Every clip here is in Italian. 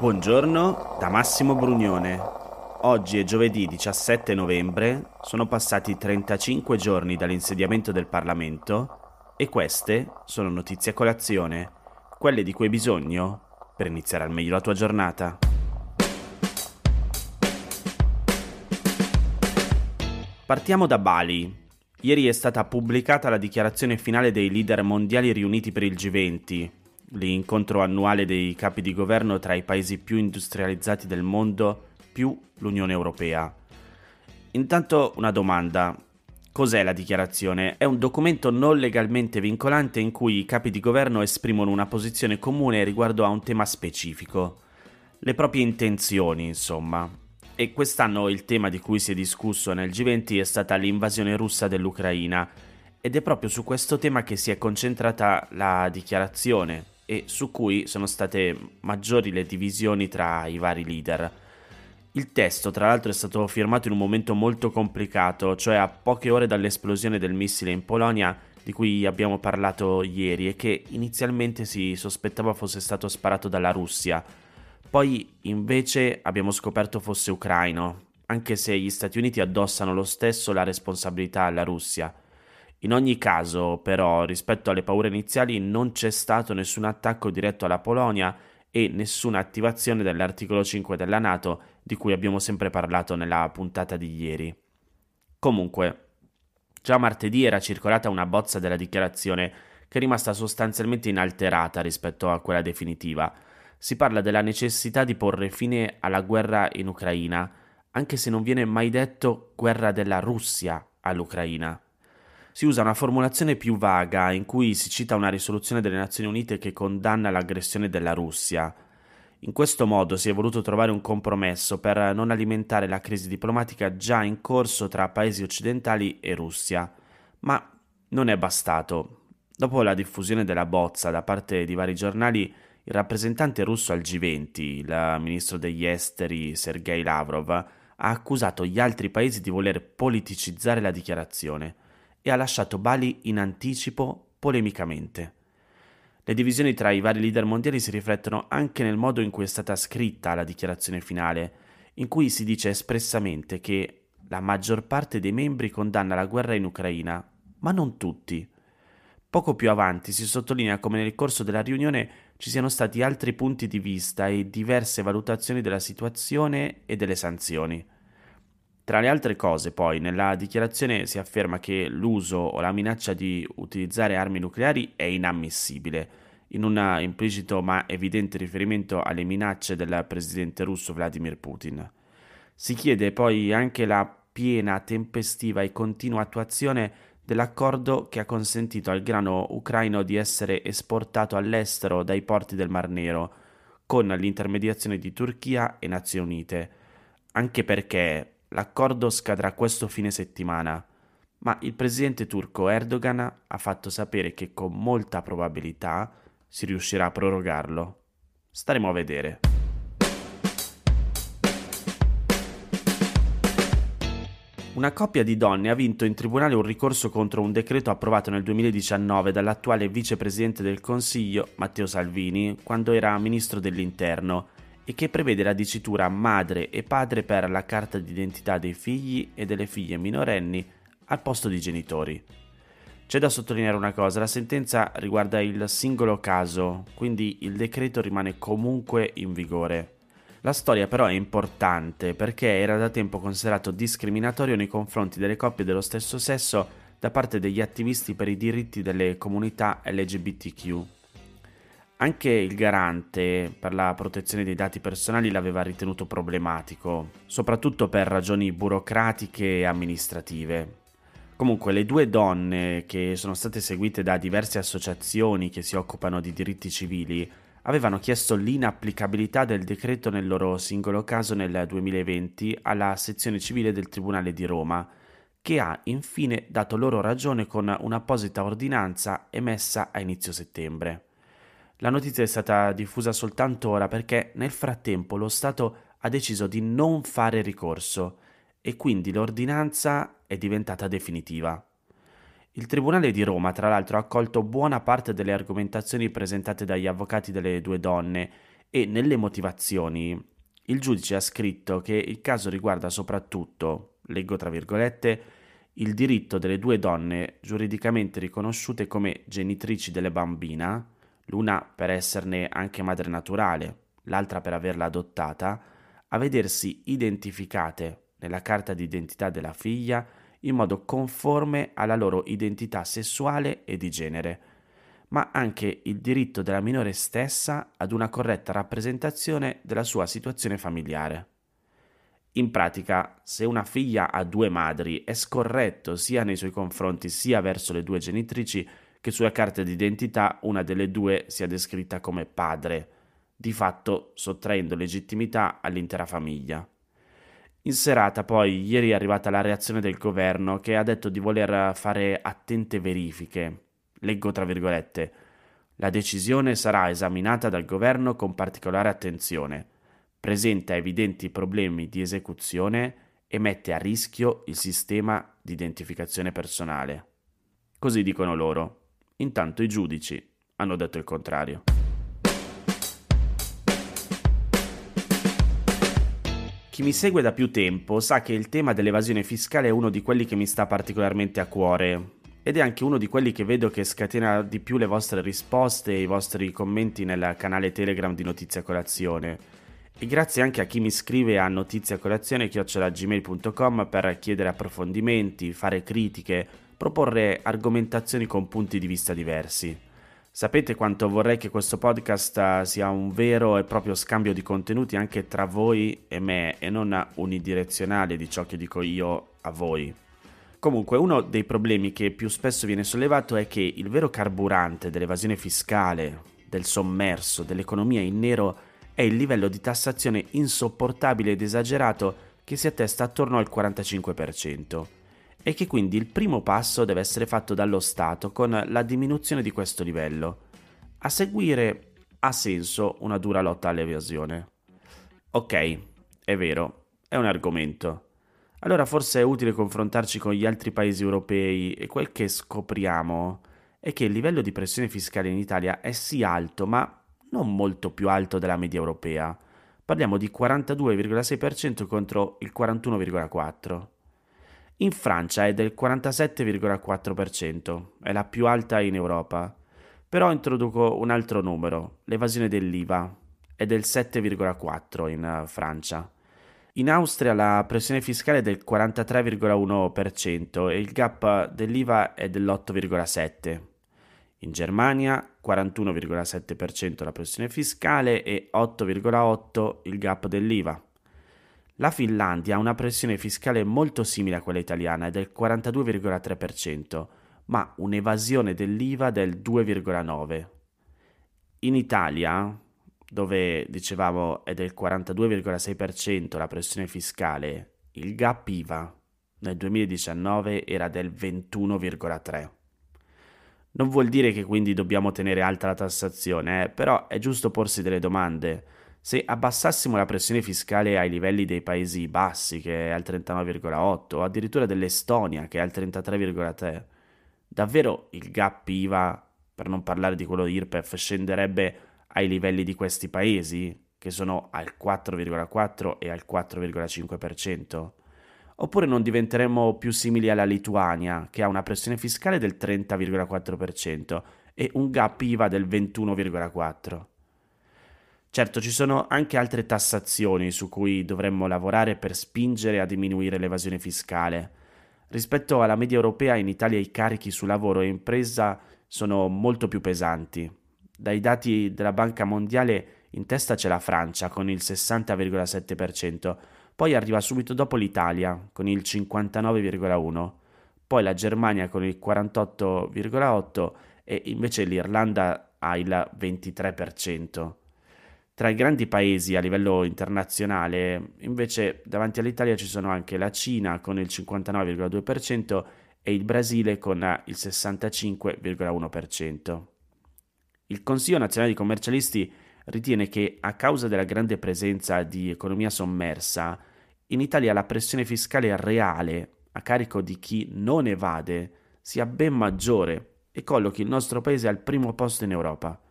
Buongiorno da Massimo Brugnone. Oggi è giovedì 17 novembre, sono passati 35 giorni dall'insediamento del Parlamento e queste sono notizie a colazione, quelle di cui hai bisogno per iniziare al meglio la tua giornata. Partiamo da Bali. Ieri è stata pubblicata la dichiarazione finale dei leader mondiali riuniti per il G20, l'incontro annuale dei capi di governo tra i paesi più industrializzati del mondo più l'Unione Europea. Intanto una domanda. Cos'è la dichiarazione? È un documento non legalmente vincolante in cui i capi di governo esprimono una posizione comune riguardo a un tema specifico. Le proprie intenzioni, insomma. E quest'anno il tema di cui si è discusso nel G20 è stata l'invasione russa dell'Ucraina. Ed è proprio su questo tema che si è concentrata la dichiarazione, e su cui sono state maggiori le divisioni tra i vari leader. Il testo, tra l'altro, è stato firmato in un momento molto complicato, cioè a poche ore dall'esplosione del missile in Polonia, di cui abbiamo parlato ieri e che inizialmente si sospettava fosse stato sparato dalla Russia. Poi invece abbiamo scoperto fosse ucraino, anche se gli Stati Uniti addossano lo stesso la responsabilità alla Russia. In ogni caso, però, rispetto alle paure iniziali non c'è stato nessun attacco diretto alla Polonia e nessuna attivazione dell'articolo 5 della Nato di cui abbiamo sempre parlato nella puntata di ieri. Comunque, già martedì era circolata una bozza della dichiarazione che è rimasta sostanzialmente inalterata rispetto a quella definitiva. Si parla della necessità di porre fine alla guerra in Ucraina, anche se non viene mai detto guerra della Russia all'Ucraina si usa una formulazione più vaga in cui si cita una risoluzione delle Nazioni Unite che condanna l'aggressione della Russia. In questo modo si è voluto trovare un compromesso per non alimentare la crisi diplomatica già in corso tra paesi occidentali e Russia. Ma non è bastato. Dopo la diffusione della bozza da parte di vari giornali, il rappresentante russo al G20, il ministro degli esteri Sergei Lavrov, ha accusato gli altri paesi di voler politicizzare la dichiarazione e ha lasciato Bali in anticipo polemicamente. Le divisioni tra i vari leader mondiali si riflettono anche nel modo in cui è stata scritta la dichiarazione finale, in cui si dice espressamente che la maggior parte dei membri condanna la guerra in Ucraina, ma non tutti. Poco più avanti si sottolinea come nel corso della riunione ci siano stati altri punti di vista e diverse valutazioni della situazione e delle sanzioni. Tra le altre cose, poi, nella dichiarazione si afferma che l'uso o la minaccia di utilizzare armi nucleari è inammissibile, in un implicito ma evidente riferimento alle minacce del presidente russo Vladimir Putin. Si chiede poi anche la piena, tempestiva e continua attuazione dell'accordo che ha consentito al grano ucraino di essere esportato all'estero dai porti del Mar Nero, con l'intermediazione di Turchia e Nazioni Unite, anche perché L'accordo scadrà questo fine settimana, ma il presidente turco Erdogan ha fatto sapere che con molta probabilità si riuscirà a prorogarlo. Staremo a vedere. Una coppia di donne ha vinto in tribunale un ricorso contro un decreto approvato nel 2019 dall'attuale vicepresidente del Consiglio, Matteo Salvini, quando era ministro dell'Interno, e che prevede la dicitura madre e padre per la carta d'identità dei figli e delle figlie minorenni al posto di genitori. C'è da sottolineare una cosa, la sentenza riguarda il singolo caso, quindi il decreto rimane comunque in vigore. La storia però è importante perché era da tempo considerato discriminatorio nei confronti delle coppie dello stesso sesso da parte degli attivisti per i diritti delle comunità LGBTQ. Anche il garante per la protezione dei dati personali l'aveva ritenuto problematico, soprattutto per ragioni burocratiche e amministrative. Comunque le due donne che sono state seguite da diverse associazioni che si occupano di diritti civili avevano chiesto l'inapplicabilità del decreto nel loro singolo caso nel 2020 alla sezione civile del Tribunale di Roma, che ha infine dato loro ragione con un'apposita ordinanza emessa a inizio settembre. La notizia è stata diffusa soltanto ora perché nel frattempo lo Stato ha deciso di non fare ricorso e quindi l'ordinanza è diventata definitiva. Il Tribunale di Roma, tra l'altro, ha accolto buona parte delle argomentazioni presentate dagli avvocati delle due donne e nelle motivazioni il giudice ha scritto che il caso riguarda soprattutto, leggo tra virgolette, il diritto delle due donne giuridicamente riconosciute come genitrici delle bambina, l'una per esserne anche madre naturale, l'altra per averla adottata, a vedersi identificate nella carta d'identità della figlia in modo conforme alla loro identità sessuale e di genere, ma anche il diritto della minore stessa ad una corretta rappresentazione della sua situazione familiare. In pratica, se una figlia ha due madri, è scorretto sia nei suoi confronti sia verso le due genitrici che sulla carta d'identità una delle due sia descritta come padre, di fatto sottraendo legittimità all'intera famiglia. In serata poi ieri è arrivata la reazione del governo che ha detto di voler fare attente verifiche. Leggo tra virgolette. La decisione sarà esaminata dal governo con particolare attenzione. Presenta evidenti problemi di esecuzione e mette a rischio il sistema di identificazione personale. Così dicono loro. Intanto i giudici hanno detto il contrario. Chi mi segue da più tempo sa che il tema dell'evasione fiscale è uno di quelli che mi sta particolarmente a cuore ed è anche uno di quelli che vedo che scatena di più le vostre risposte e i vostri commenti nel canale Telegram di Notizia Colazione. E grazie anche a chi mi scrive a notiziacolazione.gmail.com per chiedere approfondimenti, fare critiche, proporre argomentazioni con punti di vista diversi. Sapete quanto vorrei che questo podcast eh, sia un vero e proprio scambio di contenuti anche tra voi e me e non unidirezionale di ciò che dico io a voi. Comunque, uno dei problemi che più spesso viene sollevato è che il vero carburante dell'evasione fiscale, del sommerso, dell'economia in nero è il livello di tassazione insopportabile ed esagerato che si attesta attorno al 45% e che quindi il primo passo deve essere fatto dallo Stato con la diminuzione di questo livello. A seguire ha senso una dura lotta all'evasione. Ok, è vero, è un argomento. Allora forse è utile confrontarci con gli altri paesi europei e quel che scopriamo è che il livello di pressione fiscale in Italia è sì alto, ma non molto più alto della media europea. Parliamo di 42,6% contro il 41,4%. In Francia è del 47,4%, è la più alta in Europa. Però introduco un altro numero, l'evasione dell'IVA, è del 7,4% in eh, Francia. In Austria la pressione fiscale è del 43,1% e il gap dell'IVA è dell'8,7%. In Germania 41,7% la pressione fiscale e 8,8% il gap dell'IVA. La Finlandia ha una pressione fiscale molto simile a quella italiana, è del 42,3%, ma un'evasione dell'IVA del 2,9%. In Italia, dove dicevamo è del 42,6% la pressione fiscale, il gap IVA nel 2019 era del 21,3%. Non vuol dire che quindi dobbiamo tenere alta la tassazione, eh? però è giusto porsi delle domande se abbassassimo la pressione fiscale ai livelli dei Paesi Bassi, che è al 39,8, o addirittura dell'Estonia, che è al 33,3, davvero il gap IVA, per non parlare di quello IRPEF, scenderebbe ai livelli di questi paesi, che sono al 4,4 e al 4,5%? Oppure non diventeremmo più simili alla Lituania, che ha una pressione fiscale del 30,4% e un gap IVA del 21,4%? Certo, ci sono anche altre tassazioni su cui dovremmo lavorare per spingere a diminuire l'evasione fiscale. Rispetto alla media europea in Italia i carichi su lavoro e impresa sono molto più pesanti. Dai dati della Banca Mondiale in testa c'è la Francia con il 60,7%, poi arriva subito dopo l'Italia con il 59,1%, poi la Germania con il 48,8% e invece l'Irlanda ha il 23%. Tra i grandi paesi a livello internazionale, invece, davanti all'Italia ci sono anche la Cina con il 59,2% e il Brasile con il 65,1%. Il Consiglio nazionale di commercialisti ritiene che a causa della grande presenza di economia sommersa, in Italia la pressione fiscale reale a carico di chi non evade sia ben maggiore e collochi il nostro paese al primo posto in Europa.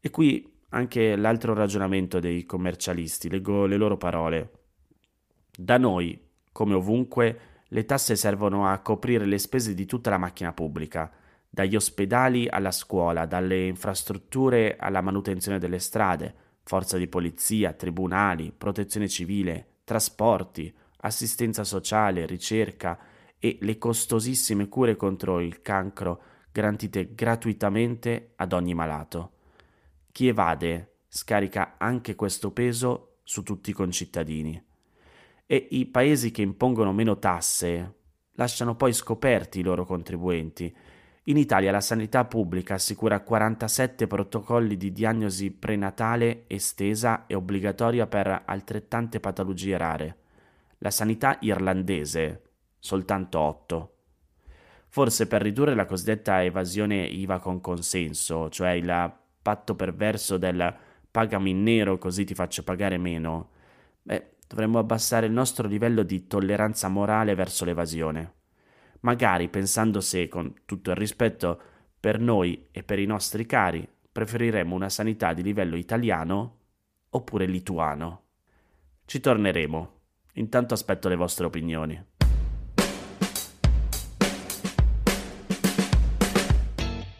E qui anche l'altro ragionamento dei commercialisti, leggo le loro parole. Da noi, come ovunque, le tasse servono a coprire le spese di tutta la macchina pubblica, dagli ospedali alla scuola, dalle infrastrutture alla manutenzione delle strade, forza di polizia, tribunali, protezione civile, trasporti, assistenza sociale, ricerca e le costosissime cure contro il cancro garantite gratuitamente ad ogni malato. Chi evade scarica anche questo peso su tutti i concittadini. E i paesi che impongono meno tasse lasciano poi scoperti i loro contribuenti in Italia la sanità pubblica assicura 47 protocolli di diagnosi prenatale estesa e obbligatoria per altrettante patologie rare. La sanità irlandese soltanto 8. Forse per ridurre la cosiddetta evasione IVA con consenso, cioè il patto perverso del pagami in nero così ti faccio pagare meno, beh, dovremmo abbassare il nostro livello di tolleranza morale verso l'evasione magari pensando se, con tutto il rispetto per noi e per i nostri cari, preferiremmo una sanità di livello italiano oppure lituano. Ci torneremo. Intanto aspetto le vostre opinioni.